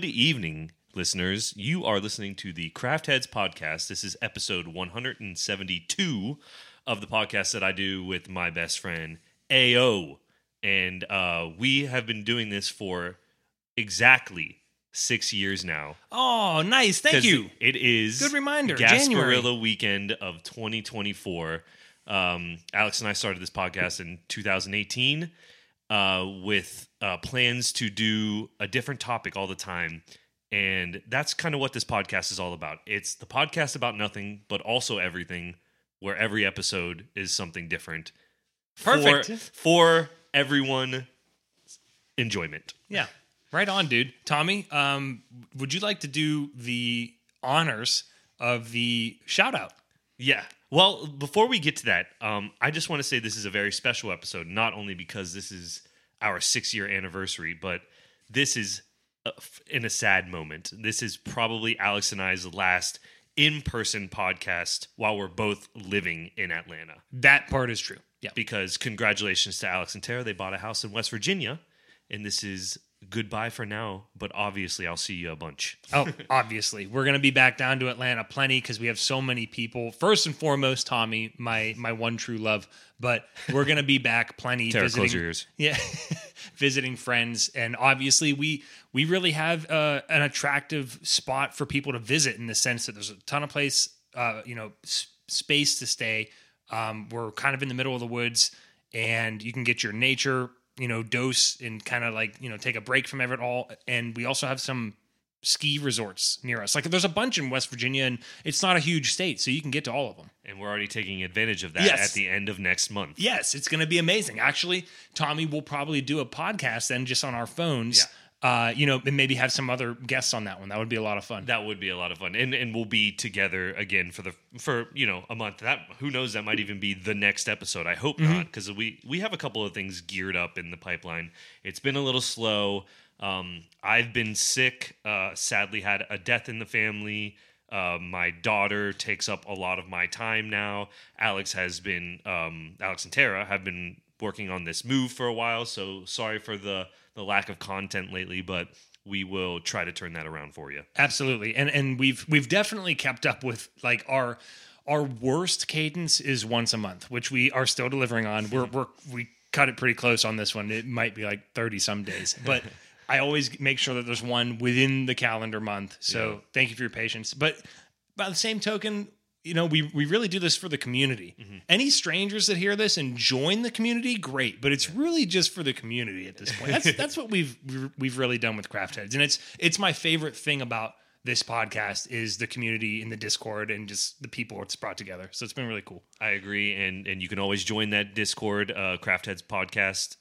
Good evening, listeners. You are listening to the Craft Heads podcast. This is episode 172 of the podcast that I do with my best friend, AO. And uh, we have been doing this for exactly six years now. Oh, nice. Thank you. It is Good reminder, Gasparilla January. weekend of 2024. Um, Alex and I started this podcast in 2018 uh, with uh, plans to do a different topic all the time. And that's kind of what this podcast is all about. It's the podcast about nothing, but also everything, where every episode is something different. for- Perfect. for everyone enjoyment. Yeah. Right on, dude. Tommy, um, would you like to do the honors of the shout out? Yeah. Well, before we get to that, um, I just want to say this is a very special episode, not only because this is our six year anniversary, but this is uh, f- in a sad moment. This is probably Alex and I's last in person podcast while we're both living in Atlanta. That part is true. Yeah. Because congratulations to Alex and Tara. They bought a house in West Virginia, and this is goodbye for now, but obviously I'll see you a bunch. Oh, obviously, we're gonna be back down to Atlanta plenty because we have so many people. First and foremost, Tommy, my my one true love. But we're gonna be back plenty. Tara, visiting, close your ears. Yeah, visiting friends, and obviously we we really have uh, an attractive spot for people to visit in the sense that there's a ton of place, uh, you know, s- space to stay. Um, we're kind of in the middle of the woods, and you can get your nature, you know, dose and kind of like you know take a break from it all. And we also have some ski resorts near us. Like there's a bunch in West Virginia, and it's not a huge state, so you can get to all of them. And we're already taking advantage of that Yes. at the end of next month. Yes, it's going to be amazing. Actually, Tommy will probably do a podcast then just on our phones. Uh, you know, and maybe have some other guests on that one. That would be a lot of fun. That would be a lot of fun, and and we'll be together again for the for you know a month. That who knows? That might even be the next episode. I hope not, because we we have a couple of things geared up in the pipeline. It's been a little slow. Um, I've been sick. Uh, sadly, had a death in the family. Uh, my daughter takes up a lot of my time now. Alex has been um, Alex and Tara have been working on this move for a while. So sorry for the the lack of content lately, but we will try to turn that around for you. Absolutely, and and we've we've definitely kept up with like our our worst cadence is once a month, which we are still delivering on. We're we're we cut it pretty close on this one. It might be like thirty some days, but. I always make sure that there's one within the calendar month. So Yeah. thank you for your patience. But by the same token, you know, we, we really do this for the community. Any strangers that hear this and join the community, great. But it's really just for the community at this point. That's that's what we've we've really done with Craft Heads, and it's it's my favorite thing about this podcast is the community in the Discord and just the people it's brought together. So it's been really cool. I agree, and and you can always join that Discord, uh, Craft Heads podcast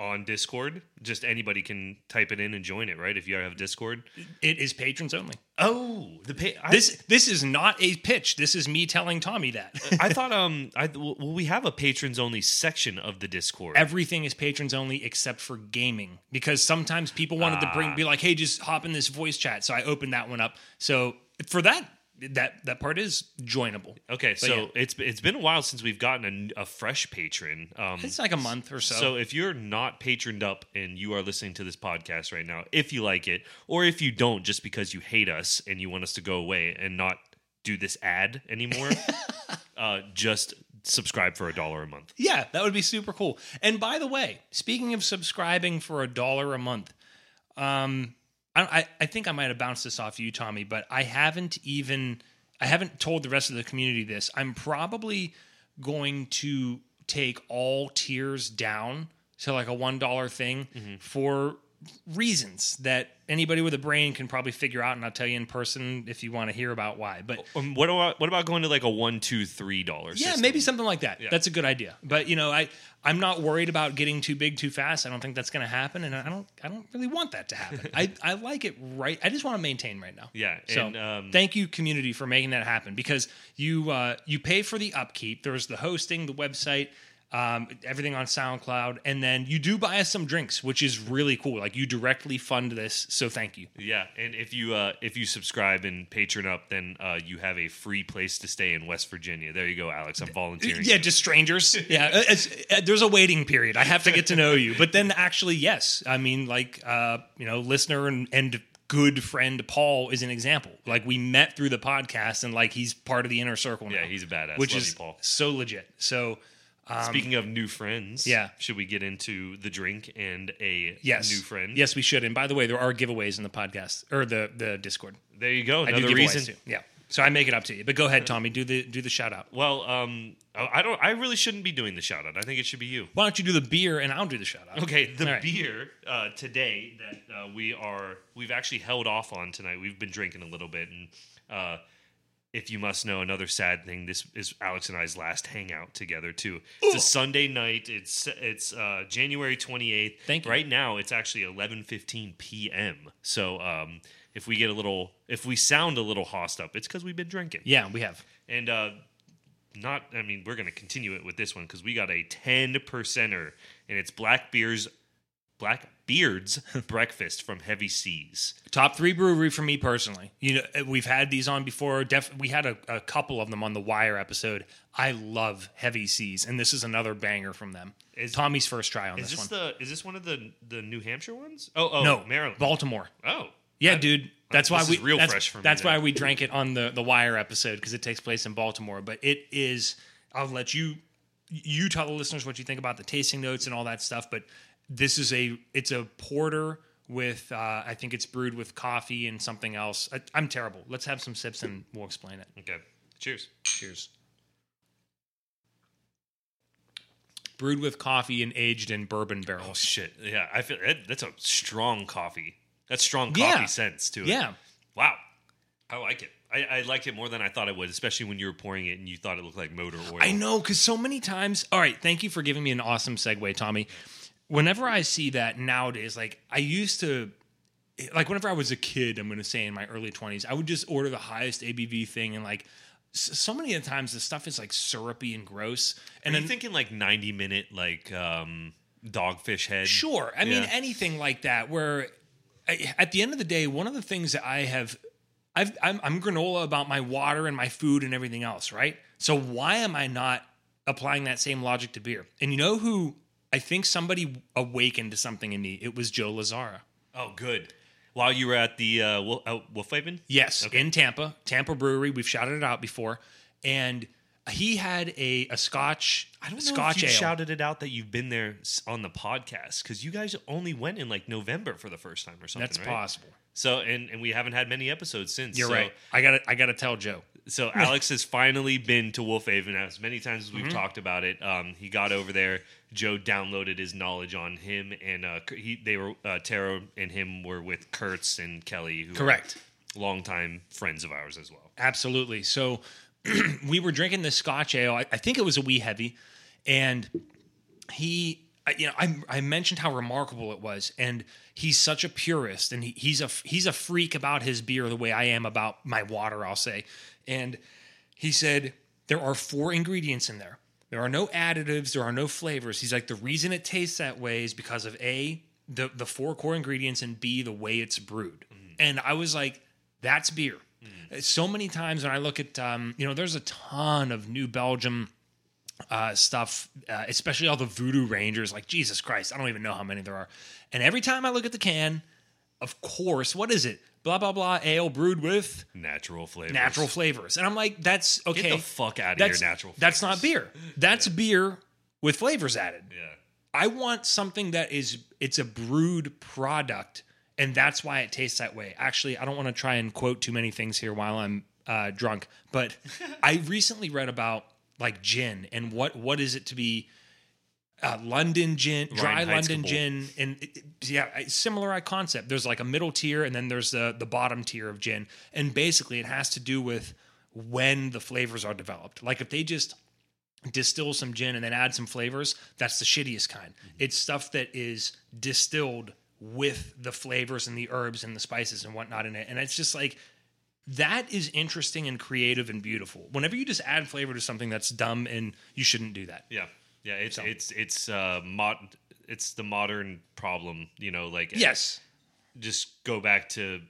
on Discord. Just anybody can type it in and join it, right? If you have Discord. It is patrons only. Oh, the pay. I, This this is not a pitch. This is me telling Tommy that. I thought um I well we have a patrons only section of the Discord. everything is patrons only except for gaming because sometimes people wanted to bring be like hey just hop in this voice chat so i opened that one up so for that that that part is joinable okay, so yeah. it's it's been a while since we've gotten a, a fresh patron. Um, it's like a month or so, So if you're not patroned up and you are listening to this podcast right now, if you like it, or if you don't just because you hate us and you want us to go away and not do this ad anymore, uh, just subscribe for a dollar a month. yeah that would be super cool and by the way speaking of subscribing for a dollar a month um I, I i think i might have bounced this off you tommy but i haven't even i haven't told the rest of the community this. I'm probably going to take all tiers down to like a one dollar thing mm-hmm. for reasons that anybody with a brain can probably figure out and i'll tell you in person if you want to hear about why but Um, what about what about going to like a one, two, three dollar? yeah, maybe something like that. That's a good idea. But you know, I I'm not worried about getting too big too fast. I don't think that's going to happen, and I don't I don't really want that to happen. I I like it right. I just want to maintain right now. Yeah, So and, um, thank you, community, for making that happen because you uh, you pay for the upkeep. There's the hosting, the website. Um, everything on SoundCloud, and then you do buy us some drinks, which is really cool. Like you directly fund this, so thank you. Yeah, and if you uh, if you subscribe and patron up, then uh, you have a free place to stay in West Virginia. There you go, Alex. I'm volunteering. Yeah, you. just strangers. Yeah, uh, uh, there's a waiting period. I have to get to know you, but then actually, yes, I mean, like, uh, you know, listener and, and good friend Paul is an example. Like we met through the podcast, and like he's part of the inner circle now. Yeah, he's a badass. which Love is you, Paul. so legit. So Speaking of new friends, yeah. should we get into the drink and a yes, new friend? Yes, we should. And by the way, there are giveaways in the podcast or the the Discord. There you go. I Another reason. too. Yeah. So I make it up to you. But go ahead, Tommy. Do the do the shout out. Well, um, I don't. I really shouldn't be doing the shout out. I think it should be you. Why don't you do the beer and I'll do the shout out? Okay, the right. beer uh, today that uh, we are we've actually held off on tonight. We've been drinking a little bit, and uh, if you must know, another sad thing. This is Alex and I's last hangout together too. It's a Sunday night. It's it's uh, January twenty eighth. Thank you. Right now, it's actually eleven fifteen p.m. So um, if we get a little, if we sound a little hossed up, it's because we've been drinking. Yeah, we have. And uh, not, I mean, we're going to continue it with this one because we got a 10 percenter and it's Black Beers, Black Beard's Breakfast from Heavy Seas. Top three brewery for me personally. You know, uh, we've had these on before. Def- we had a, a couple of them on the Wire episode. I love Heavy Seas, and this is another banger from them. Is- Tommy's first try on Is this, this one. the, is this one of the, the New Hampshire ones? Oh, oh, no, Maryland. Baltimore. oh. Yeah, I- dude. That's why we real that's, fresh for me That's why we drank it on the the Wire episode because it takes place in Baltimore. But it is. I'll let you you tell the listeners what you think about the tasting notes and all that stuff. But this is a it's a porter with uh, I think it's brewed with coffee and something else. I, I'm terrible. Let's have some sips and we'll explain it. Okay. Cheers. Cheers. Brewed with coffee and aged in bourbon barrels. Oh, shit. Yeah. I feel that, that's a strong coffee. That's strong Yeah. coffee sense to it. Yeah. Wow. I like it. I, I liked it more than I thought I would, especially when you were pouring it and you thought it looked like motor oil. I know, because so many times. All right, thank you for giving me an awesome segue, Tommy. Whenever I see that nowadays, like I used to, like whenever I was a kid, I'm going to say in my early 20s, I would just order the highest ABV thing, and like so many of the times the stuff is like syrupy and gross. And then, thinking like 90 minute, like um, dogfish head? Sure. I mean, anything like that, where at the end of the day, one of the things that I have, I've, I'm, I'm granola about my water and my food and everything else, right? So why am I not applying that same logic to beer? And you know who I think somebody awakened to something in me? It was Joe Lazara. Oh, good. While you were at the uh, Wolf, uh, Wolfhaven? Yes, in Tampa, Tampa Brewery. We've shouted it out before. And he had a, a Scotch, I don't know Scotch if you ale. shouted it out that you've been there on the podcast because you guys only went in like November for the first time or something. That's right? possible. So and and we haven't had many episodes since. You're so, right. I got to I got to tell Joe. So Alex has finally been to Wolfhaven as many times as we've Mm-hmm. talked about it. Um, he got over there. Joe downloaded his knowledge on him, and uh, he they were uh, Tara and him were with Kurtz and Kelly, who Correct. are longtime friends of ours as well. Absolutely. So we were drinking this Scotch ale. I, I think it was a wee heavy, and he, I- you know, I, I mentioned how remarkable it was, and he's such a purist, and he, he's a he's a freak about his beer the way I am about my water. I'll say, and he said there are four ingredients in there. There are no additives. There are no flavors. He's like the reason it tastes that way is because of a the the four core ingredients and b the way it's brewed. And I was like, that's beer. So many times when I look at um, you know, there's a ton of New Belgium uh, stuff, uh, especially all the Voodoo Rangers. Like Jesus Christ, I don't even know how many there are. And every time I look at the can, of course, what is it? Blah blah blah. Ale brewed with Natural flavors. natural flavors, and I'm like, that's okay. Get the fuck out of that's, here, natural. That's not beer. That's beer with flavors added. Yeah. I want something that is it's a brewed product, and that's why it tastes that way. Actually, I don't want to try and quote too many things here while I'm uh, drunk, but I recently read about like gin and what what is it to be uh, London gin, dry London gin, and it, it- yeah, similar concept. There's like a middle tier, and then there's the the bottom tier of gin, and basically it has to do with when the flavors are developed. Like if they just distill some gin and then add some flavors, that's the shittiest kind. It's stuff that is distilled with the flavors and the herbs and the spices and whatnot in it, and it's just like that is interesting and creative and beautiful. Whenever you just add flavor to something that's dumb and you shouldn't do that. Yeah. Yeah. It's it's it's uh mod. It's the modern problem. You know, like Yes. just go back to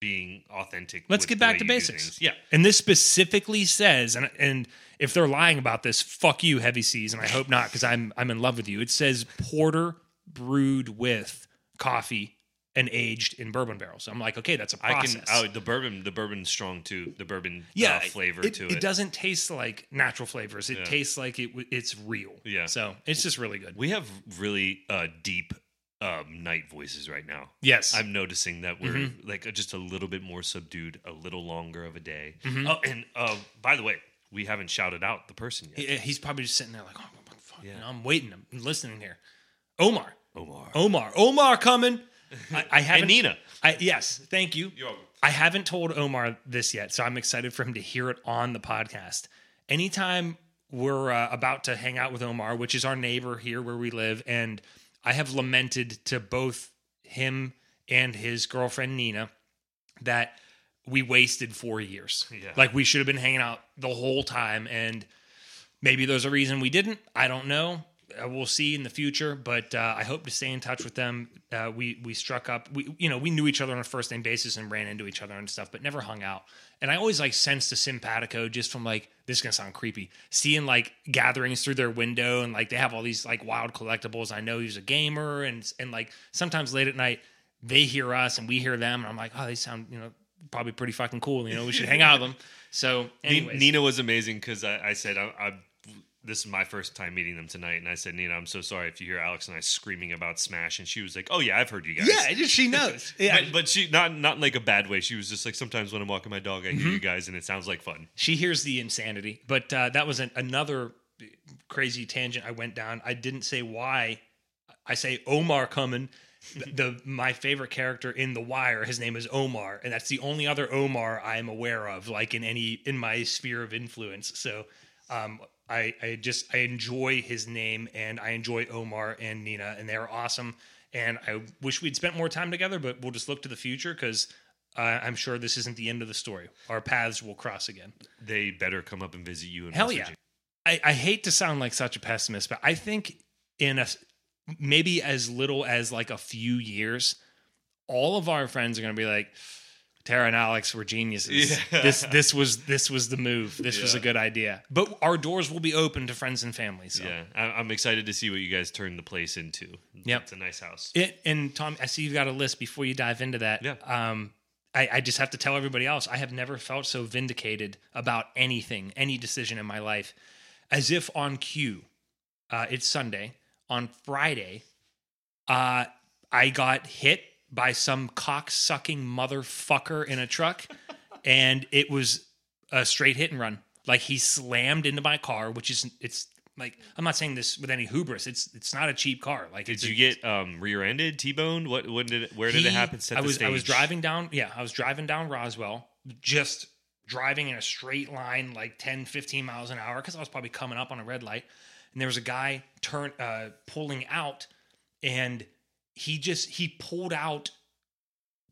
being authentic. Let's get back to basics. Yeah. And this specifically says, and and if they're lying about this, fuck you, Heavy Seas, and I hope not, because I'm I'm in love with you. It says porter brewed with coffee and aged in bourbon barrels. I'm like, okay, that's a process. I can. Oh, the bourbon. The bourbon's strong too. The bourbon. yeah, uh, flavor it, to it. it. doesn't taste like natural flavors. It Yeah. tastes like it. It's real. Yeah. So it's just really good. We have really uh, deep um, night voices right now. yes. I'm noticing that we're Mm-hmm. like just a little bit more subdued, a little longer of a day. Mm-hmm. Oh, and uh, by the way, we haven't shouted out the person yet. He- he's probably just sitting there like, oh, fuck, you Yeah. know, I'm waiting. I'm listening here. Omar. Omar Omar. Omar coming. I, I haven't. and Nina. I, yes. Thank you. You're welcome. I haven't told Omar this yet, so I'm excited for him to hear it on the podcast. Anytime we're uh, about to hang out with Omar, which is our neighbor here where we live, and I have lamented to both him and his girlfriend Nina that we wasted four years. Yeah. Like we should have been hanging out the whole time, and maybe there's a reason we didn't. I don't know. Uh, we'll see in the future, but uh, I hope to stay in touch with them. Uh, we we struck up. We you know we knew each other on a first name basis and ran into each other and stuff, but never hung out. And I always like sensed a simpatico just from like this is gonna sound creepy, seeing like gatherings through their window and like they have all these like wild collectibles. I know he's a gamer and and like sometimes late at night they hear us and we hear them and I'm like oh they sound you know probably pretty fucking cool. You know we should hang out with them. So anyways, Nina was amazing because I, I said I, I this is my first time meeting them tonight, and I said Nina, I'm so sorry if you hear Alex and I screaming about Smash, and she was like, Oh yeah, I've heard you guys. yeah, she knows. Yeah, But, but she not not in like a bad way. She was just like sometimes when I'm walking my dog, I hear Mm-hmm. you guys, and it sounds like fun. she hears the insanity. But uh, that was an, another crazy tangent I went down. I didn't say why. I say Omar coming. The, the my favorite character in The Wire, his name is Omar, and that's the only other Omar I am aware of, like in any in my sphere of influence. So, um, I I just I enjoy his name, and I enjoy Omar and Nina, and they're awesome. And I wish we'd spent more time together, but we'll just look to the future because uh, I'm sure this isn't the end of the story. Our paths will cross again. They better come up and visit you. In Hell yeah. I, I hate to sound like such a pessimist, but I think in a maybe as little as like a few years, all of our friends are going to be like, Tara and Alex were geniuses. Yeah. This this was this was the move. This was a good idea. But our doors will be open to friends and family. So. Yeah, I'm excited to see what you guys turn the place into. Yep. it's a nice house. It, and Tom, I see you've got a list before you dive into that. Yeah. Um, I, I just have to tell everybody else I have never felt so vindicated about anything, any decision in my life, as if on cue. Uh, it's Sunday. On Friday, uh, I got hit by some cock sucking motherfucker in a truck, and it was a straight hit and run. Like he slammed into my car, which is it's like I'm not saying this with any hubris. It's it's not a cheap car. Like Did you get um, rear-ended, T-boned? What? When did it? Where did he- it happen? Set I was I was driving down. Yeah, I was driving down Roswell, just driving in a straight line, like 10, 15 miles an hour, because I was probably coming up on a red light, and there was a guy turn uh, pulling out, and he just he pulled out.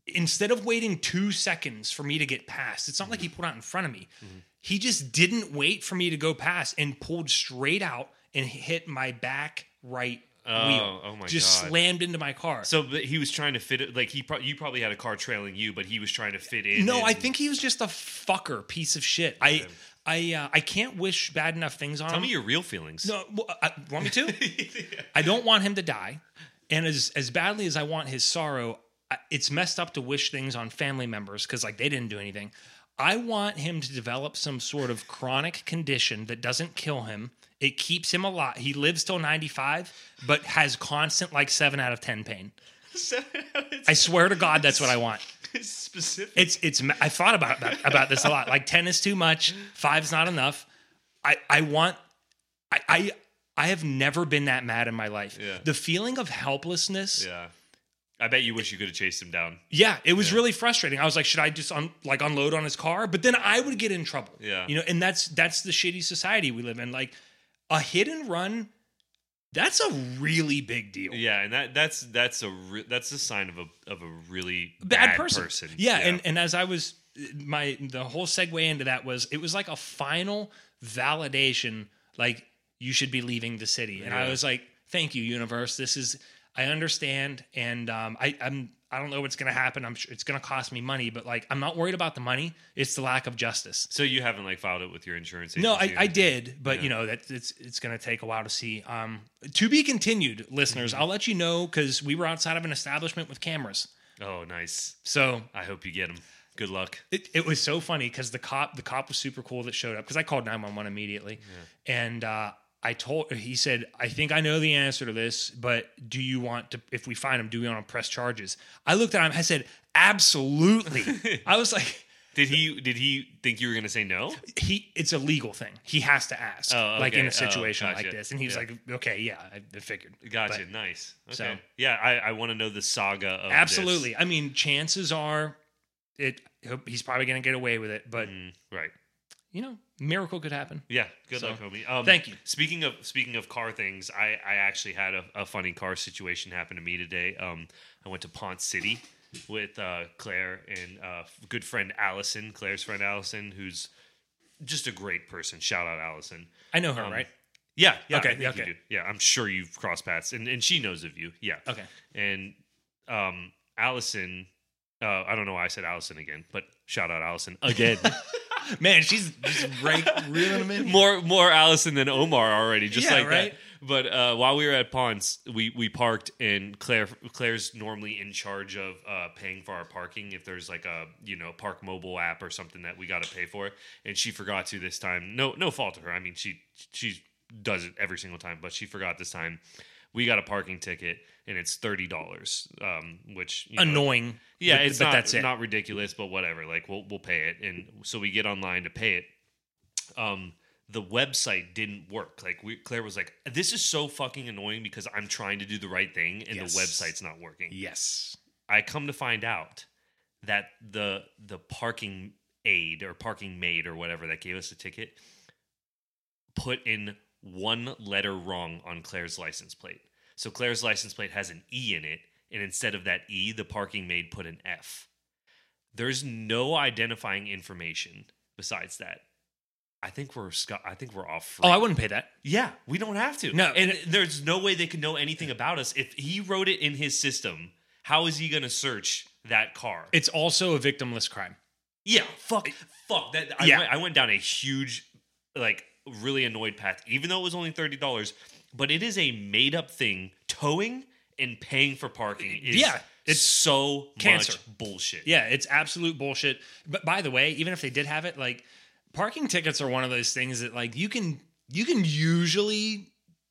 Instead of waiting two seconds for me to get past, it's not like he pulled out in front of me. Mm-hmm. He just didn't wait for me to go past and pulled straight out and hit my back right Oh, wheel. oh my God. just God. slammed into my car. So but he was trying to fit it. Like he, pro- you probably had a car trailing you, but he was trying to fit in. No, I think he was just a fucker, piece of shit. I, I, uh, I can't wish bad enough things on Tell him. me your real feelings. no, well, uh, want me to? I don't want him to die, and as as badly as I want his sorrow, it's messed up to wish things on family members because like they didn't do anything. I want him to develop some sort of chronic condition that doesn't kill him. It keeps him alive. He lives till 95, but has constant like 7 out of 10 pain. I swear to God, that's what I want. it's specific. It's it's. I thought about that, about this a lot. Like ten is too much. Five's not enough. I I want. I I I have never been that mad in my life. Yeah. The feeling of helplessness. yeah, I bet you wish you could have chased him down. Yeah, it was Yeah. really frustrating. I was like, should I just un, like unload on his car? But then I would get in trouble. Yeah. you know, and that's that's the shitty society we live in. Like a hit and run, that's a really big deal. Yeah, and that that's that's a re- that's a sign of a of a really bad, bad, person. Yeah, and and as I was my the whole segue into that was it was like a final validation like you should be leaving the city. And I was like, thank you universe. This is I understand and um I I'm I don't know what's going to happen. I'm sure it's going to cost me money, but like I'm not worried about the money. It's the lack of justice. so you haven't like filed it with your insurance. No, I, I did, but Yeah. you know that it's it's going to take a while to see. Um, to be continued, listeners. Mm-hmm. I'll let you know because we were outside of an establishment with cameras. Oh, nice. So I hope you get them. Good luck. it, it was so funny because the cop the cop was super cool that showed up because I called nine one one immediately, and uh, I told he said I think I know the answer to this, but do you want to if we find him do we want to press charges? I looked at him. I said absolutely. I was like. Did he did he think you were going to say no? he it's a legal thing. He has to ask, Oh, like in a situation Oh, like this. And he was Yeah. like, "Okay, yeah, I, figured." Gotcha. But- nice. Okay. So- yeah, I, I want to know the saga of this. absolutely. I mean, chances are, it he's probably going to get away with it. But Mm, right. You know, miracle could happen. Yeah. Good So, luck, homie. Um, thank you. Speaking of speaking of car things, I, I actually had a, a funny car situation happen to me today. Um, I went to Ponce City with uh, Claire and uh, good friend Allison, Claire's friend Allison, who's just a great person. Shout out Allison. I know her, Um, right? Yeah. yeah Okay, I think you okay. do. Yeah. I'm sure you've crossed paths, and, and she knows of you. Yeah. Okay. And um, Allison, uh, I don't know why I said Allison again, but shout out Allison again. Man, she's just right, reeling him in. more more Allison than Omar already, just Yeah, like right? that. But uh, while we were at Ponce, we we parked, and Claire Claire's normally in charge of uh, paying for our parking if there's like a you know Park Mobile app or something that we got to pay for, and she forgot to this time. No no fault of her. I mean she she does it every single time, but she forgot this time. We got a parking ticket, and it's thirty dollars, um, which you know, Annoying. yeah, but, it's but not that's it. not ridiculous, but whatever. Like we'll we'll pay it, and so we get online to pay it. Um, the website didn't work. Like we, Claire was like, "This is so fucking annoying because I'm trying to do the right thing and Yes. the website's not working." yes. I come to find out that the the parking aid or parking maid or whatever that gave us the ticket put in one letter wrong on Claire's license plate. So Claire's license plate has an E in it, and instead of that E, the parking maid put an F. There's no identifying information besides that. I think we're I think we're off. Free. Oh, I wouldn't pay that. Yeah, we don't have to. No. and there's no way they could know anything about us if he wrote it in his system. How is he going to search that car? It's also a victimless crime. yeah, fuck, fuck. That I, Yeah. went, I went down a huge, like, really annoyed path. Even though it was only thirty dollars, but it is a made up thing. Towing and paying for parking is Yeah, it's so cancer. much bullshit. Yeah, it's absolute bullshit. But by the way, even if they did have it, like parking tickets are one of those things that like you can you can usually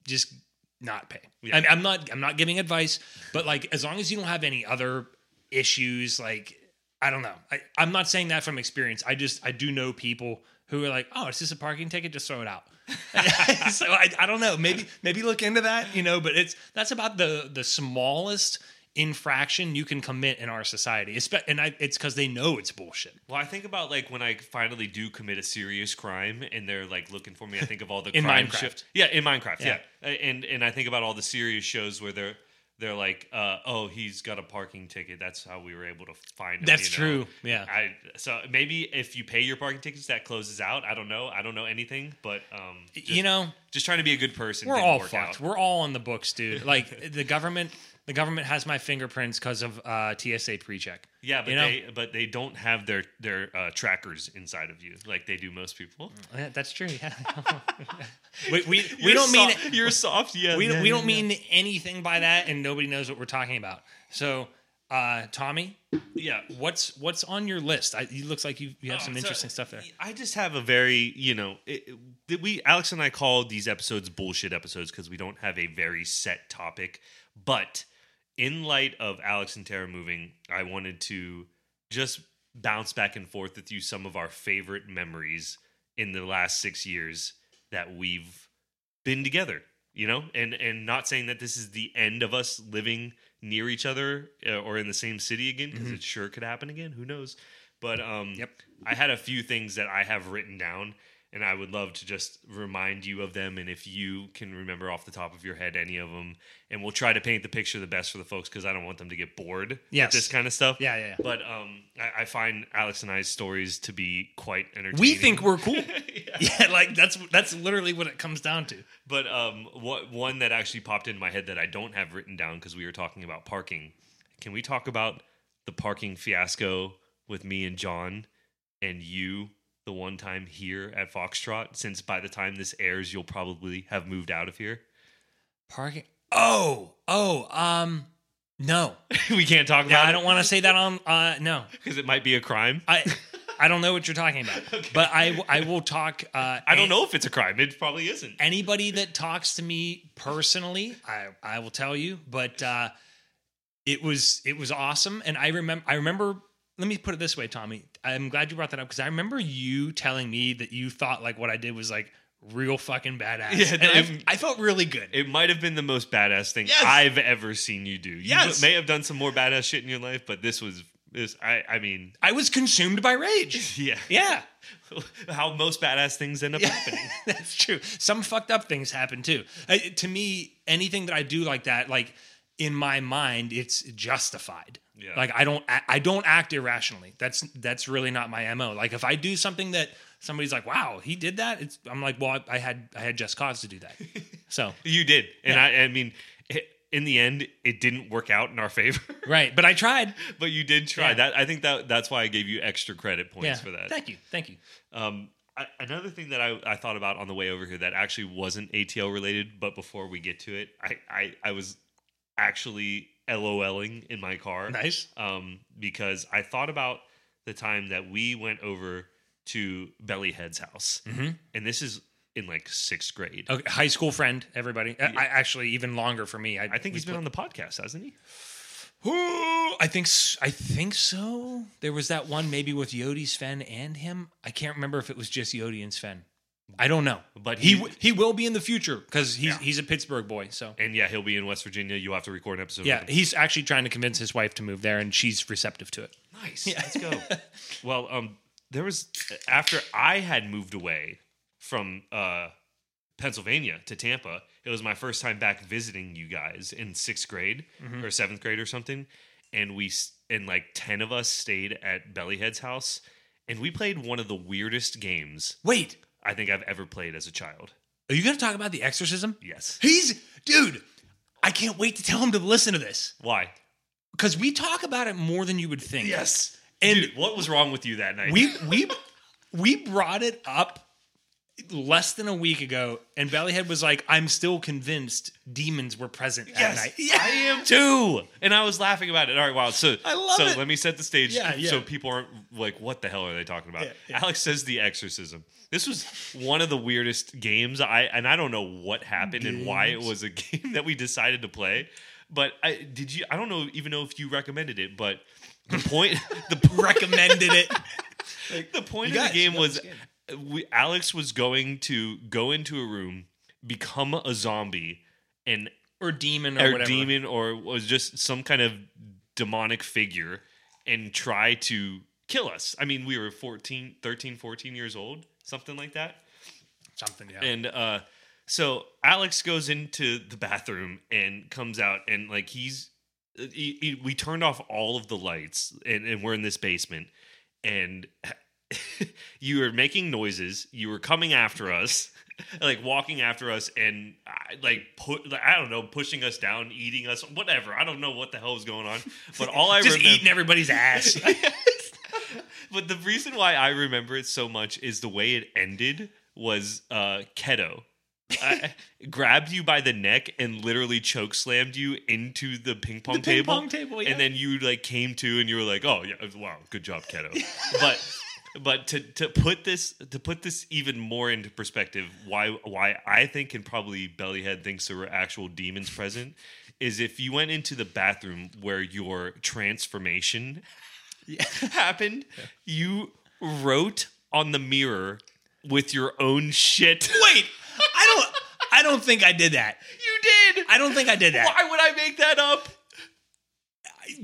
just not pay. Yeah. I I'm not I'm not giving advice, but like as long as you don't have any other issues, like I don't know. I, I'm not saying that from experience. I just I do know people who are like, oh, it's just a parking ticket, just throw it out. so I, I don't know. Maybe maybe look into that, you know. But it's that's about the the smallest infraction you can commit in our society. Espe- And I, it's because they know it's bullshit. Well, I think about like when I finally do commit a serious crime and they're like looking for me. I think of all the In crime Minecraft. sho- yeah, in Minecraft. Yeah. Yeah. and and I think about all the serious shows where they're they're like, uh, oh, he's got a parking ticket. That's how we were able to find him. That's you know? true. Yeah. I so maybe if you pay your parking tickets, that closes out. I don't know. I don't know anything, but um, just, you know, just trying to be a good person. we're all fucked. out. We're all on the books, dude. Like the government, the government has my fingerprints because of uh, TSA pre-check. Yeah, but you know? they but they don't have their their uh, trackers inside of you like they do most people. Yeah, That's true. Yeah. we we, we You're don't mean you're soft. Yeah, we yeah, we yeah, don't mean anything by that, and nobody knows what we're talking about. So, uh, Tommy, yeah. what's what's on your list? I, it looks like you, you have Oh, some so interesting stuff there. I just have a very, you know, it, it- we Alex and I call these episodes bullshit episodes because we don't have a very set topic. But in light of Alex and Tara moving, I wanted to just bounce back and forth with you some of our favorite memories in the last six years that we've been together. You know, and and not saying that this is the end of us living near each other uh, or in the same city again because it sure could happen again. Who knows? But um, Yep. I had a few things that I have written down, and I would love to just remind you of them. And if you can remember off the top of your head any of them, and we'll try to paint the picture the best for the folks because I don't want them to get bored Yes. with this kind of stuff. Yeah, yeah, yeah. But um, I, I find Alex and I's stories to be quite entertaining. We think we're cool. Yeah. yeah, like that's that's literally what it comes down to. But um, what one that actually popped into my head that I don't have written down because we were talking about parking. Can we talk about the parking fiasco with me and John and you the one time here at Foxtrot? Since by the time this airs, you'll probably have moved out of here. Parking. Oh, oh, um, No, we can't talk yeah, about I don't want to say that on. Uh, no, because it might be a crime. I I don't know what you're talking about, but I I will talk. Uh, I don't know if it's a crime. It probably isn't. anybody that talks to me personally, I I will tell you. But uh, it was it was awesome, and I remember I remember. Let me put it this way, Tommy. I'm glad you brought that up because I remember you telling me that you thought like what I did was like real fucking badass. Yeah, and I, it- I felt really good. It might have been the most badass thing Yes. I've ever seen you do. You Yes. may have done some more badass shit in your life, but this was this. I I mean, I was consumed by rage. yeah, Yeah. How most badass things end up happening. That's true. Some fucked up things happen too. Uh, to me, anything that I do like that, like in my mind, it's justified. Yeah. Like I don't, I don't act irrationally. That's that's really not my mo. Like if I do something that somebody's like, "Wow, he did that," it's I'm like, "Well, I, I had I had just cause to do that." So You did, and Yeah. I I mean, it, in the end, it didn't work out in our favor. right, but I tried. but you did try. Yeah. That I think that that's why I gave you extra credit points for that. Thank you. Thank you. Um, I, another thing that I, I thought about on the way over here that actually wasn't ATL related, but before we get to it, I, I, I was actually LOLing in my car. Nice. Um, because I thought about the time that we went over to Bellyhead's house, Mhm. and this is in like sixth grade. Okay, high school friend, everybody. I, I actually even longer for me. I, I think he's been put- on the podcast, hasn't he? Ooh, I think s- I think so. There was that one maybe with Yodi Sven and him. I can't remember if it was just Yodi and Sven. I don't know, But he he- w- he will be in the future because he's Yeah. he's a Pittsburgh boy. So And yeah, he'll be in West Virginia. You'll have to record an episode. yeah, him. he's actually trying to convince his wife to move there, and she's receptive to it. Nice. Yeah, Let's go. well, um, there was after I had moved away from uh, Pennsylvania to Tampa. It was my first time back visiting you guys in sixth grade or seventh grade or something, and we s- and like ten of us stayed at Bellyhead's house, and we played one of the weirdest games Wait, I think I've ever played as a child. are you going to talk about the exorcism? Yes. He's dude. I can't wait to tell him to listen to this Why? because we talk about it more than you would think. Yes. And- Dude, what was wrong with you that night? we we we brought it up less than a week ago, and Bellyhead was like, "I'm still convinced demons were present Yes, at night." I am too. And I was laughing about it. All right, wow. So I love so it. let me set the stage Yeah, yeah. so people aren't like, what the hell are they talking about? Yeah, yeah. Alex says the exorcism. This was one of the weirdest games. I and I don't know what happened and why it was a game that we decided to play. But I did you I don't know even know if you recommended it, but the point the Recommended it. the point of the game was. We, Alex was going to go into a room, become a zombie, and or demon or, or whatever. demon or was just some kind of demonic figure and try to kill us. I mean, we were 14, 13, 14 years old, something like that. Something. Yeah. And uh so Alex goes into the bathroom and comes out and like he's he, he- we turned off all of the lights and, and we're in this basement and you were making noises you were coming after us like walking after us and uh, like put like, i don't know pushing us down eating us whatever i don't know what the hell was going on but all i Just remember eating everybody's ass. but the reason why I remember it so much is the way it ended was uh Keto. I, grabbed you by the neck and literally choke slammed you into the ping pong The ping table. pong table, yeah. And then you like came to and you were like, "Oh yeah, wow, good job, Keto." but but to to put this to put this even more into perspective, why why I think and probably Bellyhead thinks there were actual demons present is if you went into the bathroom where your transformation happened, you wrote on the mirror with your own shit. Wait, I don't. I don't think I did that. You did. I don't think I did that Why would I make that up?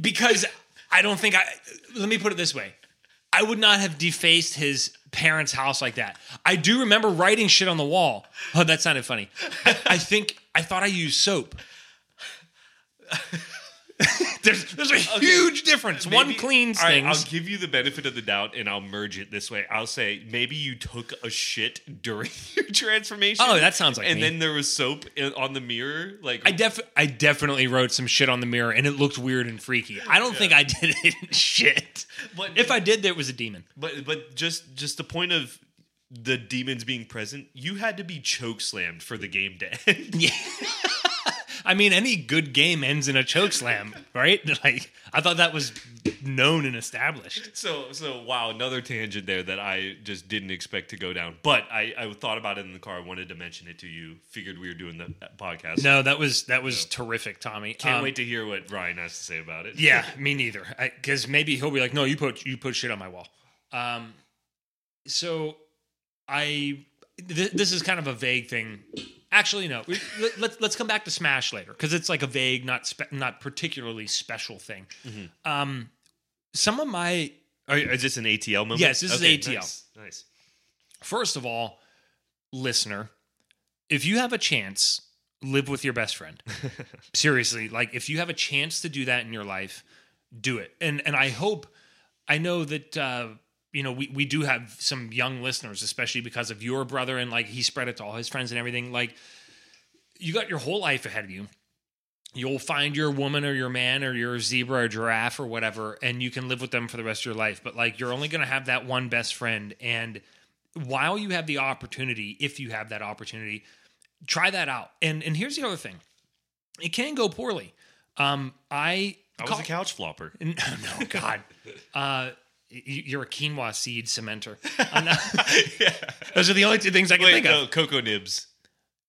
because I don't think I. Let me put it this way: I would not have defaced his parents' house like that. I do remember writing shit on the wall. Oh, that sounded funny. I, I think I thought I used soap. There's there's a huge difference. One cleans right, things. I'll give you the benefit of the doubt and I'll merge it this way. I'll say maybe you took a shit during your transformation. Oh, that sounds like And me. then there was soap on the mirror. Like I def I definitely wrote some shit on the mirror and it looked weird and freaky. I don't think I did it in shit. But- if I did, there was a demon. But but just just the point of the demons being present, you had to be choke slammed for the game to end. Yeah. I mean, any good game ends in a choke slam, right? Like, I thought that was known and established. So, so wow, another tangent there that I just didn't expect to go down. But I, I thought about it in the car. I wanted to mention it to you. Figured we were doing the podcast. No, that was that was terrific, Tommy. Can't Um, wait to hear what Ryan has to say about it. Yeah, me neither. Because maybe he'll be like, "No, you put you put shit on my wall." Um, so I th- this is kind of a vague thing. Actually, no. We, let, let's let's come back to Smash later because it's like a vague, not spe- not particularly special thing. Um, some of my Are, is this an ATL moment? Yes, this is ATL. Nice. nice. first of all, listener, if you have a chance, live with your best friend. Seriously, like if you have a chance to do that in your life, do it. And and I hope I know that uh you know, we, we do have some young listeners, especially because of your brother and like he spread it to all his friends and everything. Like you got your whole life ahead of you. You'll find your woman or your man or your zebra or giraffe or whatever, and you can live with them for the rest of your life. But like you're only gonna have that one best friend. And while you have the opportunity, if you have that opportunity, try that out. And and here's the other thing. It can go poorly. Um I I was a couch flopper. no, God. Uh, you're a quinoa seed cementer. I'm Those are the only two things I can Wait, think no, of. cocoa nibs.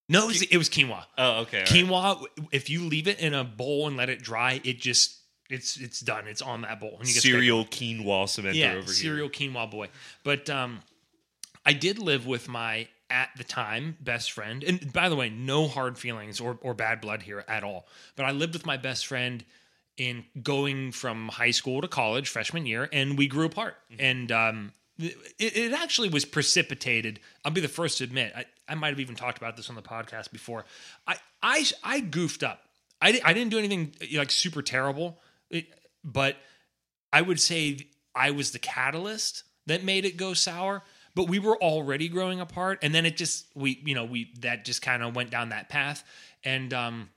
No, it was, it was quinoa. Oh, okay. all right. Quinoa. If you leave it in a bowl and let it dry, it just it's it's done. It's on that bowl. And you Cereal quinoa cementer yeah, over cereal quinoa boy. But um, I did live with my at the time best friend, and by the way, no hard feelings or or bad blood here at all. But I lived with my best friend in going from high school to college freshman year, and we grew apart. And um, it, it actually was precipitated. I'll be the first to admit. I, I might have even talked about this on the podcast before. I I I goofed up. I, I didn't do anything like super terrible, it, but I would say I was the catalyst that made it go sour. But we were already growing apart, and then it just we you know we that just kind of went down that path. And um,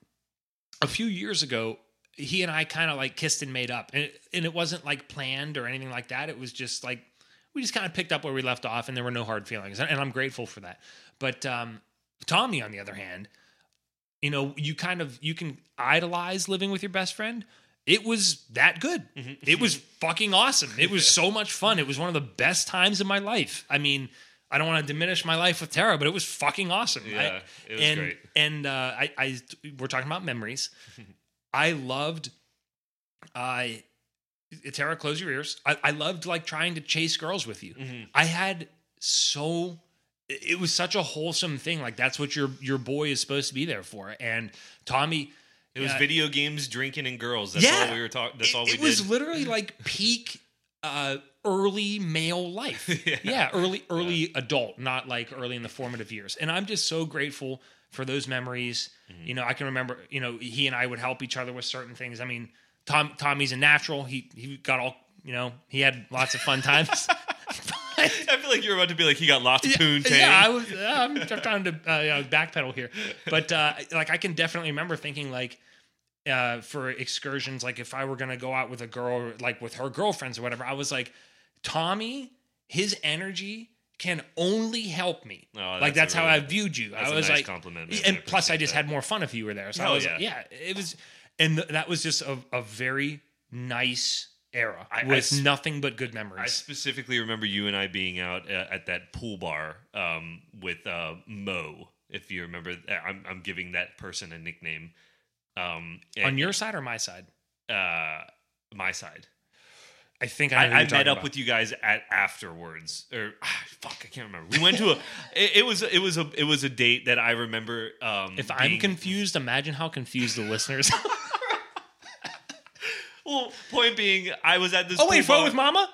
a few years ago, he and I kind of like kissed and made up, and it, and it wasn't like planned or anything like that. It was just like we just kind of picked up where we left off, and there were no hard feelings, and I'm grateful for that. But um, Tommy, on the other hand, you know, you kind of you can idolize living with your best friend. It was that good. It was fucking awesome. It was so much fun. It was one of the best times in my life. I mean, I don't want to diminish my life with Tara, but it was fucking awesome. Yeah, I- it was and, great. And uh, I, I, we're talking about memories. I loved. I, Tara, close your ears. I, I loved like trying to chase girls with you. Mm-hmm. I had so it was such a wholesome thing. Like that's what your your boy is supposed to be there for. And Tommy, It was uh, video games, drinking, and girls. That's Yeah. all we were talking. That's it, all we did. it did. was literally like peak uh, early male life. Yeah. yeah. early early adult, not like early in the formative years. And I'm just so grateful for those memories. Mm-hmm. You know, I can remember. You know, he and I would help each other with certain things. I mean, Tom Tommy's a natural. He he got all. You know, he had lots of fun times. I feel like you're about to be like he got lots of poontang. Yeah, I was. I'm trying to uh, you know, backpedal here, but uh, like I can definitely remember thinking like uh, for excursions, like if I were gonna go out with a girl, like with her girlfriends or whatever, I was like, Tommy, his energy can only help me. Oh, like that's that's a how I viewed you. that's I a was nice like, compliment, man. and I plus I just that. had more fun if you were there. So Oh, I was yeah. like, yeah, it was, and th- that was just a, a very nice era I- I with s- nothing but good memories. I specifically remember you and I being out uh, at that pool bar um, with uh, Mo. If you remember, uh, I'm, I'm giving that person a nickname. Um, On your side or my side? uh, my side. I think I, I, I met up about. with you guys at afterwards, or ah, fuck, I can't remember. We went to a. it, it was it was a it was a date that I remember. Um, If I'm being- confused, imagine how confused the listeners. well, point being, I was at this. oh wait, pool bar- with mama?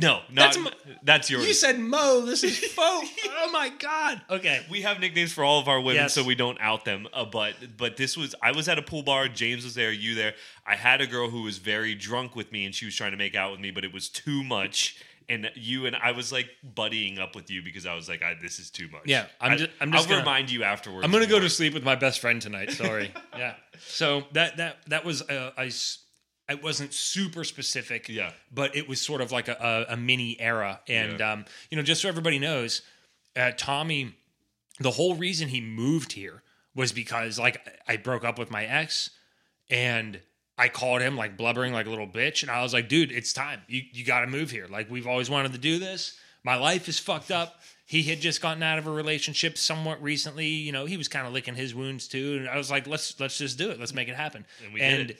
No, That's not m- that's yours. You said Mo. This is faux. oh my god. Okay. we have nicknames for all of our women, Yes. so we don't out them. Uh, but but this was I was at a pool bar. James was there. You there? I had a girl who was very drunk with me, and she was trying to make out with me, but it was too much. And you and I was like buddying up with you because I was like, I, "This is too much." Yeah, I'm I, ju- I'm just I'll gonna- remind you afterwards. I'm gonna go to sleep with my best friend tonight. Sorry. yeah. So that that that was uh, I. It wasn't super specific. Yeah. But it was sort of like a, a, a mini era, and Yeah. um, you know, just so everybody knows, uh, Tommy, the whole reason he moved here was because like I broke up with my ex and I called him like blubbering like a little bitch and I was like, dude, it's time. You you got to move here. Like we've always wanted to do this. My life is fucked up. He had just gotten out of a relationship somewhat recently. You know, he was kind of licking his wounds too, and I was like, let's let's just do it. Let's make it happen. And we did it.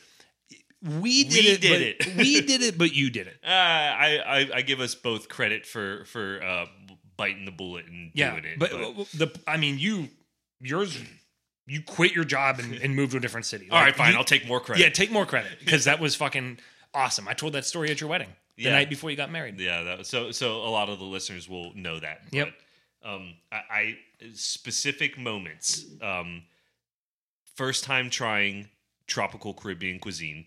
We did We it. did but- it. we did it, but you did it. Uh, I, I I give us both credit for for uh, biting the bullet and Yeah, doing it. but, the I mean, you yours, you quit your job and, and moved to a different city. all right, Like, fine. you- I'll take more credit. Yeah, take more credit because that was fucking awesome. I told that story at your wedding the Yeah. night before you got married. Yeah, that, was, so so a lot of the listeners will know that. Yep. But, um, I, I specific moments. Um, first time trying tropical Caribbean cuisine.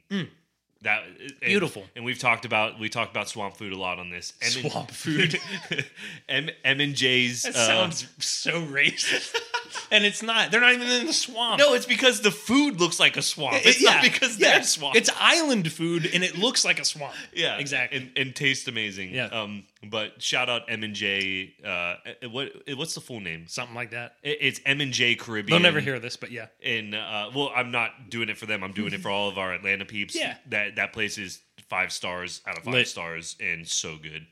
That and- Mm. Beautiful. And we've talked about we talked about swamp food a lot on this. M Swamp food. M M and J's. That uh, sounds so racist, and it's not. They're not even in the swamp. no, it's because the food looks like a swamp. It's yeah, not because yeah. they're swamp. It's island food, and it looks like a swamp. Yeah, exactly. and, and taste amazing. Yeah. Um, but shout out M and J. Uh, what what's the full name? Something like that. It- It's M and J Caribbean. They'll never hear this, but yeah, In uh, well, I'm not doing it for them. I'm doing it for all of our Atlanta peeps. Yeah. that that place is five stars out of five Lit. stars and so good.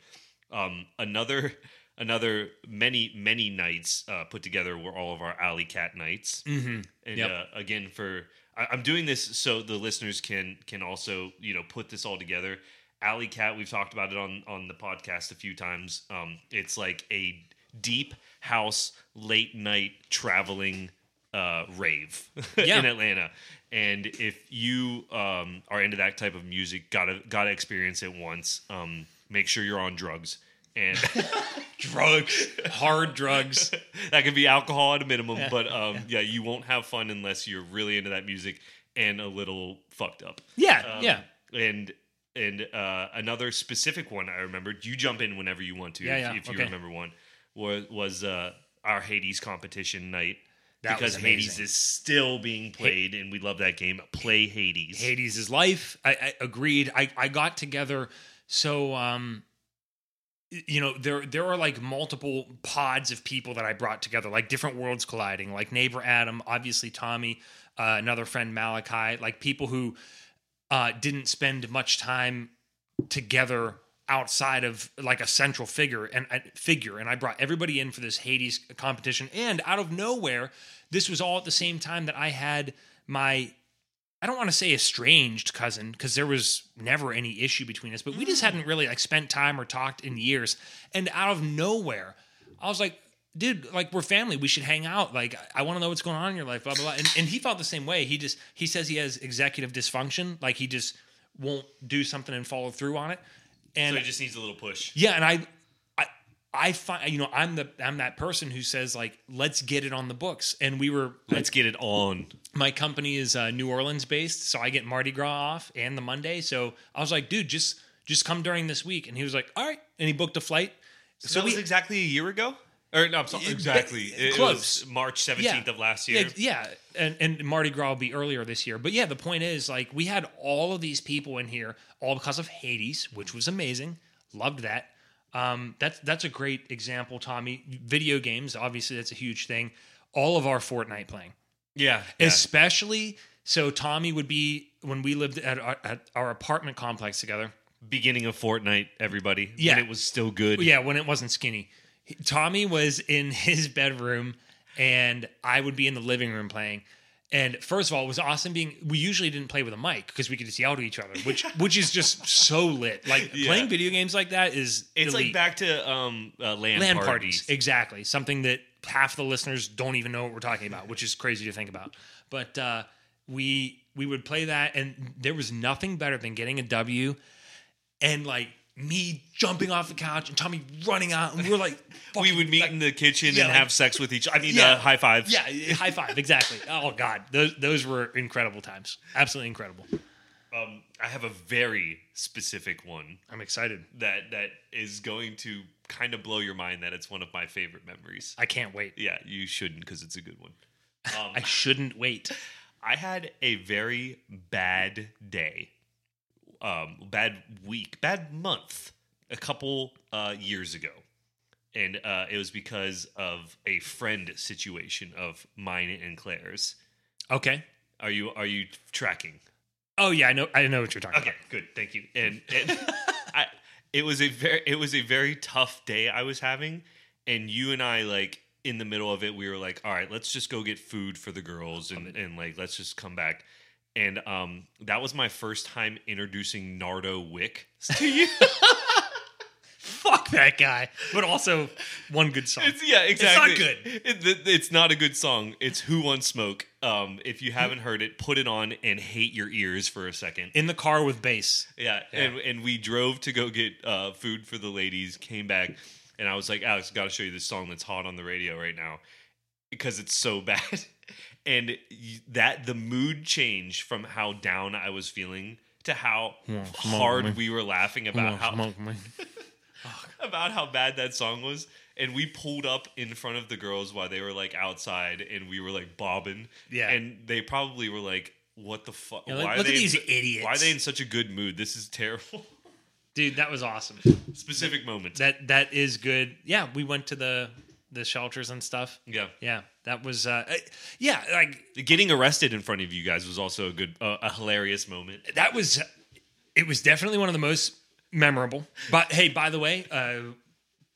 Um, another another many many nights uh, put together were all of our Alley Cat nights. Mm-hmm. And Yep. uh, again, for I, I'm doing this so the listeners can can also you know put this all together. Alley Cat, we've talked about it on on the podcast a few times. Um, it's like a deep house late night traveling uh, rave Yeah. in Atlanta. And if you um, are into that type of music, gotta gotta experience it once. Um, make sure you're on drugs, and drugs, hard drugs. that can be alcohol at a minimum. But um, yeah. you won't have fun unless you're really into that music and a little fucked up. Yeah, Um, yeah. And and uh, another specific one I remember. You jump in whenever you want to. Yeah, if, yeah, if you okay. remember one, was was uh, our Hades competition night. That because Hades is still being played, and we love that game. Play Hades. Hades is life. I, I agreed. I, I got together. So, um, you know, there there are like multiple pods of people that I brought together, like different worlds colliding, like neighbor Adam, obviously Tommy, uh, another friend Malachi, like people who uh, didn't spend much time together outside of like a central figure and uh, figure. And I brought everybody in for this Hades competition. And out of nowhere this was all at the same time that I had my I don't want to say estranged cousin because there was never any issue between us but we just hadn't really like spent time or talked in years. And out of nowhere I was like dude like we're family. We should hang out. Like I want to know what's going on in your life blah blah blah. And, and he felt the same way. He just he says he has executive dysfunction. Like he just won't do something and follow through on it. And so it just needs a little push. yeah, and I, I, I find you know I'm the I'm that person who says like let's get it on the books, and we were Let's get it on. my company is uh, New Orleans based, so I get Mardi Gras off and the Monday, so I was like, dude, just just come during this week, and he was like, all right, and he booked a flight. So, that was exactly a year ago. Or no, I'm sorry, exactly. It close. was March 17th of last year. Yeah, yeah, and and Mardi Gras will be earlier this year. But yeah, the point is like we had all of these people in here all because of Hades, which was amazing. Loved that. Um, that's that's a great example, Tommy. Video games, obviously, that's a huge thing. All of our Fortnite playing, Yeah, yeah. especially so. Tommy would be when we lived at our, at our apartment complex together. beginning of Fortnite, everybody. Yeah. when it was still good. Yeah, when it wasn't skinny. Tommy was in his bedroom and I would be in the living room playing. And first of all, it was awesome being we usually didn't play with a mic because we could just yell at each other, which which is just so lit. Like Yeah. playing video games like that is It's like back to um, uh, land, LAN parties. parties. Exactly. Something that half the listeners don't even know what we're talking about, which is crazy to think about. But uh, we we would play that, and there was nothing better than getting a W and like me jumping off the couch and Tommy running out, and we were like, We would meet like, in the kitchen Yeah, and like- have sex with each. Other. I mean, Yeah. uh, high five. yeah, high five, exactly. Oh God, those those were incredible times, absolutely incredible. Um, I have a very specific one I'm excited. that that is going to kind of blow your mind. That it's one of my favorite memories. I can't wait. Yeah, you shouldn't because it's a good one. Um, I shouldn't wait. I had a very bad day, um, bad week, bad month a couple uh, years ago. and uh, it was because of a friend situation of mine and Claire's. Okay. Are you are you tracking? Oh yeah, I know. I know what you're talking Okay, good, thank you. And, and I, it was a very it was a very tough day I was having, and you and I like in the middle of it, we were like, all right, let's just go get food for the girls, and and like let's just come back. And um, that was my first time introducing Nardo Wick to you. Fuck that guy. But also one good song. It's, yeah, exactly. It's not good. It- it- it's not a good song. It's Who Wants Smoke. Um, if you haven't heard it, put it on and hate your ears for a second. In the car with bass. Yeah, and and we drove to go get uh, food for the ladies. Came back, and I was like, Alex, got to show you this song that's hot on the radio right now because it's so bad. And that the mood changed from how down I was feeling to how smoke hard me. we were laughing about how Smoke about how bad that song was. And we pulled up in front of the girls while they were like outside, and we were like bobbing. Yeah. and they probably were like, "What the fuck? Yeah, like, why are look at they these su- idiots." Why are they in such a good mood? This is terrible." Dude, that was awesome. Specific moments. That that is good. Yeah, we went to the the shelters and stuff. yeah. Yeah, that was uh yeah, like Getting arrested in front of you guys was also a good, uh, a hilarious moment. that was it was definitely one of the most memorable. But hey, by the way, uh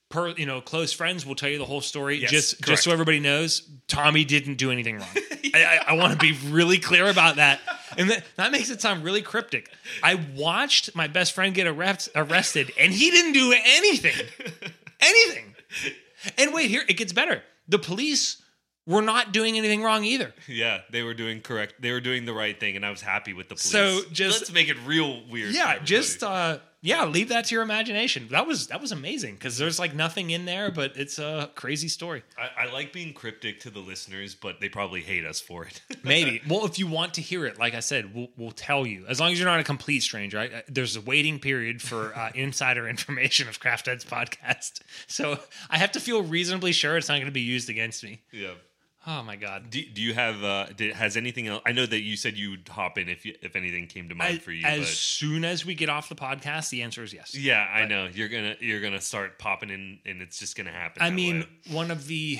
per you know, close friends will tell you the whole story. Yes, just correct. just so everybody knows, Tommy didn't do anything wrong. I, I, I want to be really clear about that. And that, that makes it sound really cryptic. I watched my best friend get arrest, arrested, and he didn't do anything. anything. And wait, here it gets better. The police were not doing anything wrong either. Yeah, they were doing correct. They were doing the right thing, and I was happy with the police. So, just- let's make it real weird. Yeah, just uh yeah, leave that to your imagination. That was that was amazing because there's like nothing in there, but it's a crazy story. I, I like being cryptic to the listeners, but they probably hate us for it. Maybe. well, if you want to hear it, like I said, we'll, we'll tell you. As long as you're not a complete stranger? Uh, There's a waiting period for uh, insider information of Craft Heads podcast. So I have to feel reasonably sure it's not going to be used against me. yeah. Oh my god. Do, do you have? Uh, did, has anything else? I know that you said you'd hop in if you, if anything came to mind As, for you. as but soon as we get off the podcast, the answer is yes. yeah, I know you're gonna you're gonna start popping in, and it's just gonna happen. I mean, way. one of the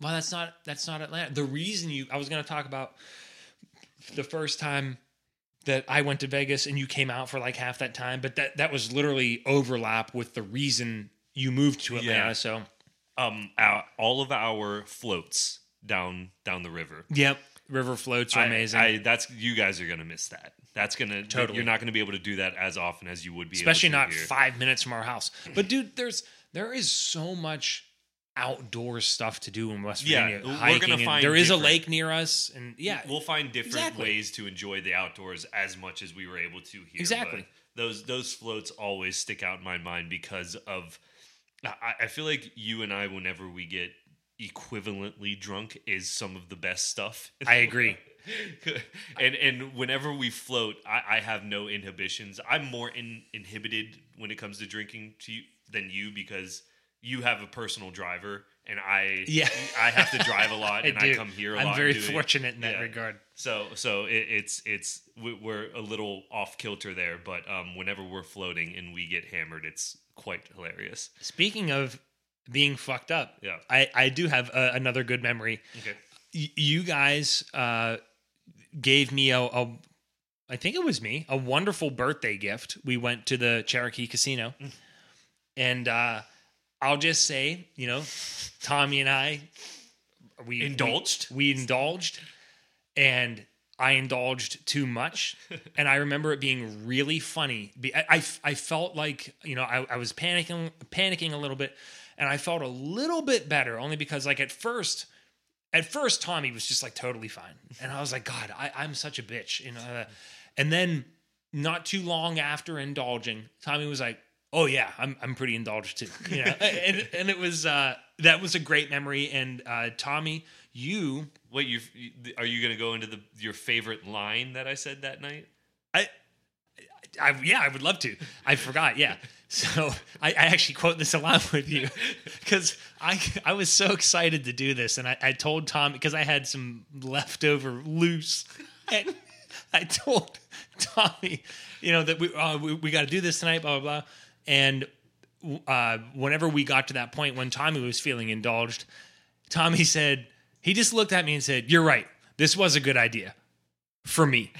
well, that's not that's not Atlanta. The reason you I was going to talk about the first time that I went to Vegas and you came out for like half that time, but that that was literally overlap with the reason you moved to Atlanta. Yeah. So, um, our, all of our floats down down the river. yep, river floats are I- amazing, I, that's you guys are gonna miss that. That's gonna Totally. You're not gonna be able to do that as often as you would be, especially not here. five minutes from our house. But dude, there's there is so much outdoor stuff to do in West Yeah, Virginia. we're gonna find there is a lake near us, and yeah, we'll find different Exactly. ways to enjoy the outdoors as much as we were able to here. Exactly. but those those floats always stick out in my mind because of. I, I feel like you and I, whenever we get equivalently drunk, is some of the best stuff. I agree. and and whenever we float, I, I have no inhibitions. I'm more in, inhibited when it comes to drinking to you, than you because you have a personal driver and I Yeah. I have to drive a lot and I, come here a I'm lot. very and do it. fortunate in that Yeah. regard. So so it, it's it's we're a little off kilter there, but um, whenever we're floating and we get hammered, it's quite hilarious. Speaking of being fucked up, Yeah. I, I do have uh, another good memory. Okay. Y- you guys uh, gave me a, a, I think it was me, a wonderful birthday gift. We went to the Cherokee Casino, Mm. and uh, I'll just say, you know, Tommy and I, we Indulged? We, we indulged, and I indulged too much, and I remember it being really funny. I, I, I felt like you know I, I was panicking panicking a little bit, and I felt a little bit better only because like at first. At first, Tommy was just like totally fine, and I was like, "God, I, I'm such a bitch," you know. uh, And then, not too long after indulging, Tommy was like, "Oh yeah, I'm I'm pretty indulged too," you know. and and it was uh, that was a great memory. And uh, Tommy, you Wait, you are you going to go into the your favorite line that I said that night? I, I, yeah, I would love to. I forgot. Yeah. So I, I actually quote this a lot with you because I, I was so excited to do this. And I, I told Tom because I had some leftover loose and I told Tommy, you know, that we, uh, we, we got to do this tonight, blah, blah, blah. And uh, whenever we got to that point when Tommy was feeling indulged, Tommy said he just looked at me and said, "You're right. This was a good idea for me."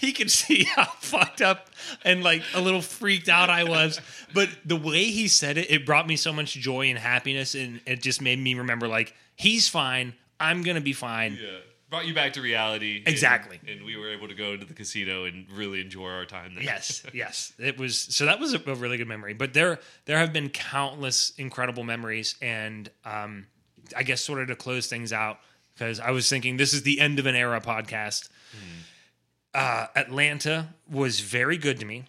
He could see how fucked up and like a little freaked out I was. But the way he said it, it brought me so much joy and happiness, and it just made me remember like he's fine. I'm gonna be fine. Yeah. Brought you back to reality. Exactly. And, we were able to go into the casino and really enjoy our time there. yes yes it was so that was a, a really good memory but there there have been countless incredible memories and um i guess sort of to close things out because i was thinking this is the end of an era podcast uh atlanta was very good to me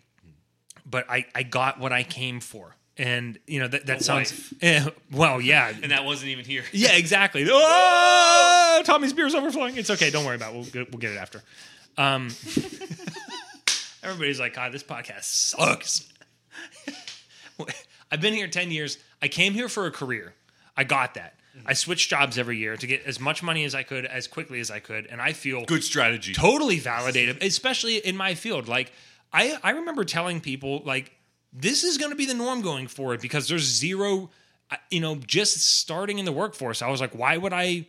but i i got what i came for and you know that that sounds eh, well yeah And that wasn't even here. yeah, exactly. Oh, Tommy's beer's overflowing. It's okay. Don't worry about it. We'll get, we'll get it after. Um, everybody's like, God, this podcast sucks. I've been here 10 years. I came here for a career. I got that. I switched jobs every year to get as much money as I could as quickly as I could. And I feel Good strategy. totally validated, especially in my field. Like I, I remember telling people like this is going to be the norm going forward because there's zero, uh, you know, just starting in the workforce. I was like, why would I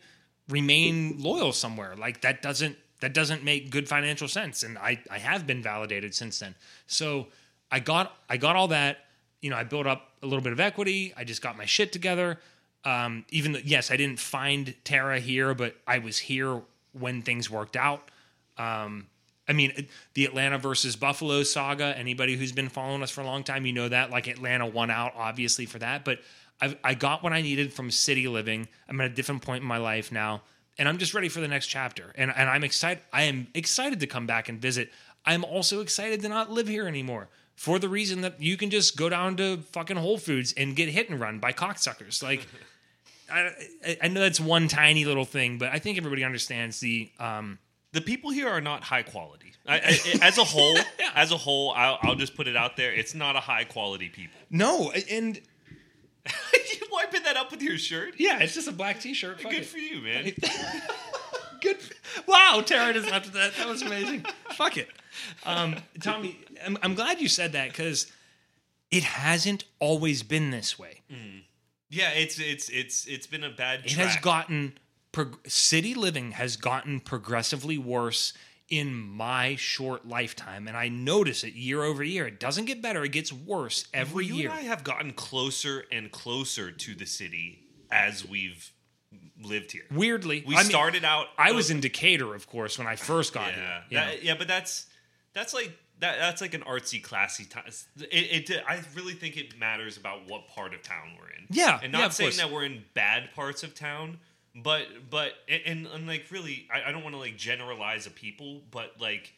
remain loyal somewhere? Like that doesn't that doesn't make good financial sense. And I I have been validated since then. So I got I got all that. You know, I built up a little bit of equity. I just got my shit together. Um, even though, yes, I didn't find Tara here, but I was here when things worked out. Um, I mean, the Atlanta versus Buffalo saga. Anybody who's been following us for a long time, you know that. Like Atlanta won out, obviously, for that. But I've, I got what I needed from city living. I'm at a different point in my life now, and I'm just ready for the next chapter. And and I'm excited. I am excited to come back and visit. I'm also excited to not live here anymore for the reason that you can just go down to fucking Whole Foods and get hit and run by cocksuckers. Like. I, I- know that's one tiny little thing, but I think everybody understands the um, the people here are not high quality. I, I, as a whole, as a whole, I'll, I'll just put it out there. It's not a high quality people. no, and you wiping that up with your shirt? Yeah, it's just a black T-shirt. Fuck Good it. for you, man. Good. Wow, Tara just left that. That was amazing. Fuck it. Um, Tommy, I'm, I'm glad you said that because it hasn't always been this way. Yeah, it's it's it's it's been a bad. It has gotten prog- city living has gotten progressively worse in my short lifetime, and I notice it year over year. It doesn't get better; it gets worse every year. you year. and I have gotten closer and closer to the city as we've lived here. Weirdly, We I mean, started out. I was in Decatur, of course, when I first got Yeah, here. that- yeah, but that's that's like that. That's like an artsy, classy time. It, it. I really think it matters about what part of town we're in. Yeah, and not of saying course. that we're in bad parts of town, but but and, and like really, I, I don't want to like generalize a people, but like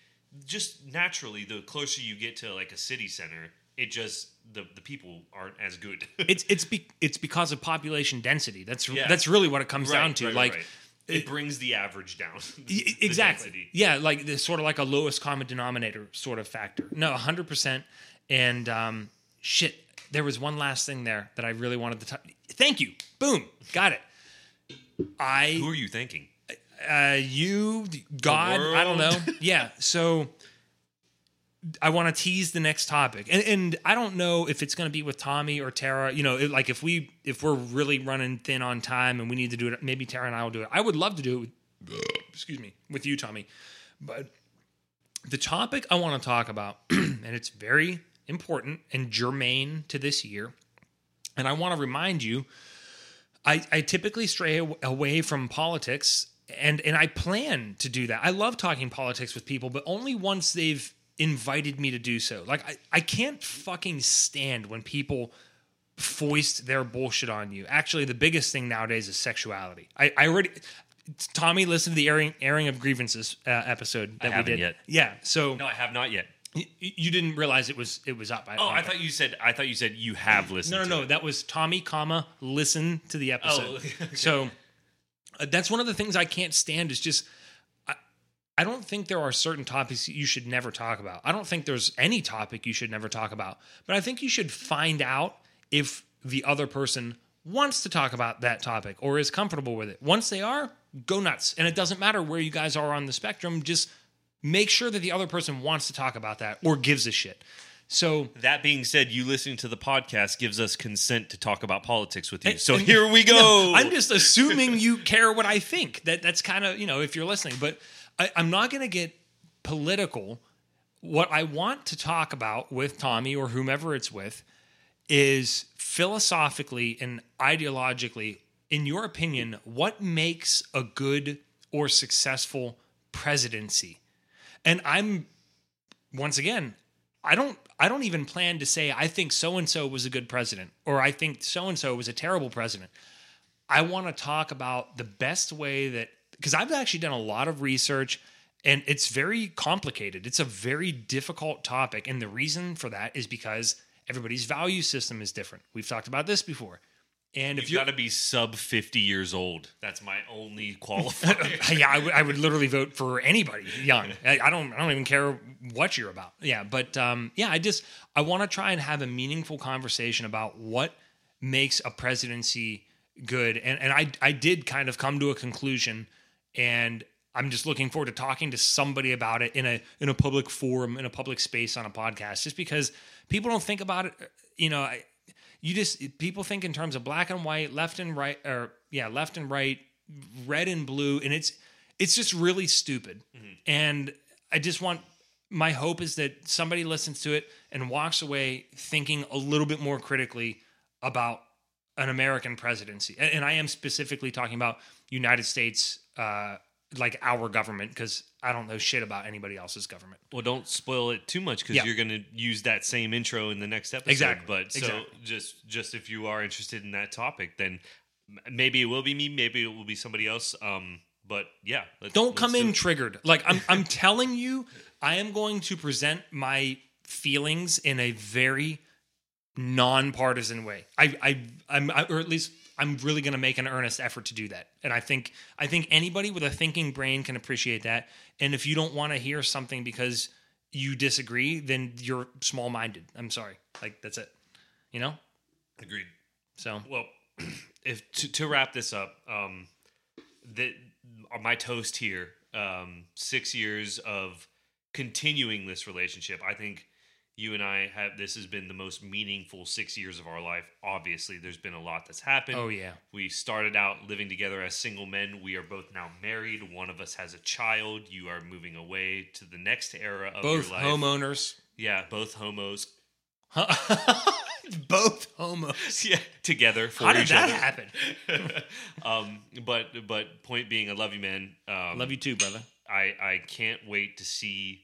just naturally, the closer you get to like a city center, it just the the people aren't as good. it's it's be, it's because of population density. That's Yeah. that's really what it comes down to. right, like right, right. It, brings the average down. the exactly, density. yeah, like this sort of like a lowest common denominator sort of factor. No, hundred percent. And um, shit, there was one last thing there that I really wanted to. t- Thank you. Boom, got it. I Who are you thinking? uh, you, God, I don't know. Yeah. So I want to tease the next topic, and, and I don't know if it's going to be with Tommy or Tara. You know, it, like if we if we're really running thin on time and we need to do it, maybe Tara and I will do it. I would love to do it. With, excuse me, with you, Tommy. But the topic I want to talk about, and it's very important and germane to this year, and I want to remind you I, I typically stray away from politics and and I plan to do that. I love talking politics with people, but only once they've invited me to do so. Like I, I can't fucking stand when people foist their bullshit on you. Actually, the biggest thing nowadays is sexuality. I, I already Tommy listened to the airing airing of grievances uh, episode that we did. yet. Yeah, so No, I have not yet. y- you didn't realize it was it was up. Oh, I thought you said. I thought you said you have listened. No, no, no. it. That was Tommy, comma listen to the episode. Oh, okay. So uh, that's one of the things I can't stand. Is just I, don't think there are certain topics you should never talk about. I don't think there's any topic you should never talk about. But I think you should find out if the other person wants to talk about that topic or is comfortable with it. Once they are, go nuts. And it doesn't matter where you guys are on the spectrum. Just make sure that the other person wants to talk about that or gives a shit. So That being said, you listening to the podcast gives us consent to talk about politics with you. And- so and- here we go. I'm just assuming you care what I think. That that's kind of you know if you're listening, but I, I'm not going to get political. What I want to talk about with Tommy or whomever it's with is philosophically and ideologically, in your opinion, what makes a good or successful presidency? And I'm once again, I don't I don't even plan to say I think so and so was a good president or I think so and so was a terrible president. I want to talk about the best way that because I've actually done a lot of research and it's very complicated. It's a very difficult topic and the reason for that is because everybody's value system is different. We've talked about this before. And if You've got to be sub 50 years old. That's my only qualifier. yeah, I would- would literally vote for anybody young. I, I don't. I don't even care what you're about. Yeah, but um, yeah, I just I want to try and have a meaningful conversation about what makes a presidency good, and and I I did kind of come to a conclusion, and I'm just looking forward to talking to somebody about it in a in a public forum, in a public space on a podcast, just because people don't think about it. You know, I, you just people think in terms of black and white, left and right, or yeah, left and right, red and blue, and it's it's just really stupid. Mm-hmm. And I just want my hope is that somebody listens to it and walks away thinking a little bit more critically about an American presidency. And, and I am specifically talking about United States, uh, like our government, because I don't know shit about anybody else's government. well, don't spoil it too much because Yeah. you're going to use that same intro in the next episode. Exactly. But so Exactly. just just if you are interested in that topic, then maybe it will be me, maybe it will be somebody else. Um, but yeah, let's, Don't let's come do in it. triggered. Like I'm I'm telling you, I am going to present my feelings in a very nonpartisan way. I I I'm I, or at least I'm really going to make an earnest effort to do that. And I think I think anybody with a thinking brain can appreciate that. And if you don't want to hear something because you disagree, then you're small-minded. I'm sorry. Like that's it. You know? Agreed. So Well, if to, to wrap this up, um, the my toast here, um, six years of continuing this relationship. I think you and I have. This has been the most meaningful six years of our life. Obviously, there's been a lot that's happened. Oh yeah. We started out living together as single men. We are both now married. One of us has a child. You are moving away to the next era of Both your life. homeowners. Yeah, both homos. Both homos. Yeah, together for How did that other. happen? um, but but point being, I love you, man. Um, Love you too, brother. I I can't wait to see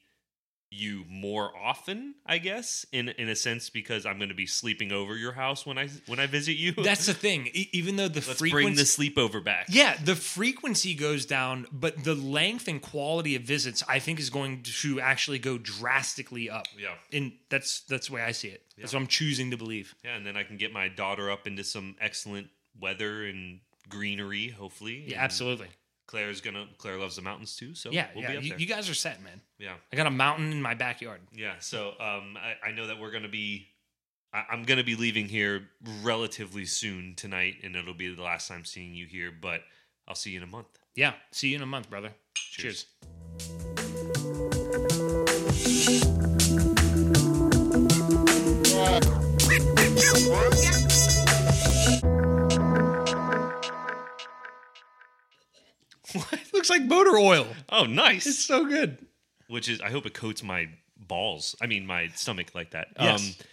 you more often. I guess in in a sense because I'm going to be sleeping over your house when I when I visit you. That's the thing. E- even though the Let's frequency, bring the sleepover back. yeah, the frequency goes down, but the length and quality of visits, I think, is going to actually go drastically up. Yeah. and that's that's the way I see it. That's what I'm choosing to believe. Yeah, and then I can get my daughter up into some excellent weather and greenery. Hopefully, Yeah, absolutely. Claire's gonna. Claire loves the mountains too, so Yeah, we'll yeah. be up You, there. you guys are set, man. yeah. I got a mountain in my backyard. Yeah, so um, I, I know that we're going to be. I, I'm to be leaving here relatively soon tonight, and it'll be the last time seeing you here. But I'll see you in a month. Yeah. See you in a month, brother. Cheers. Cheers. Looks like motor oil. Oh, nice! It's so good. Which is, I hope it coats my balls. I mean, my stomach like that. Yes. Um,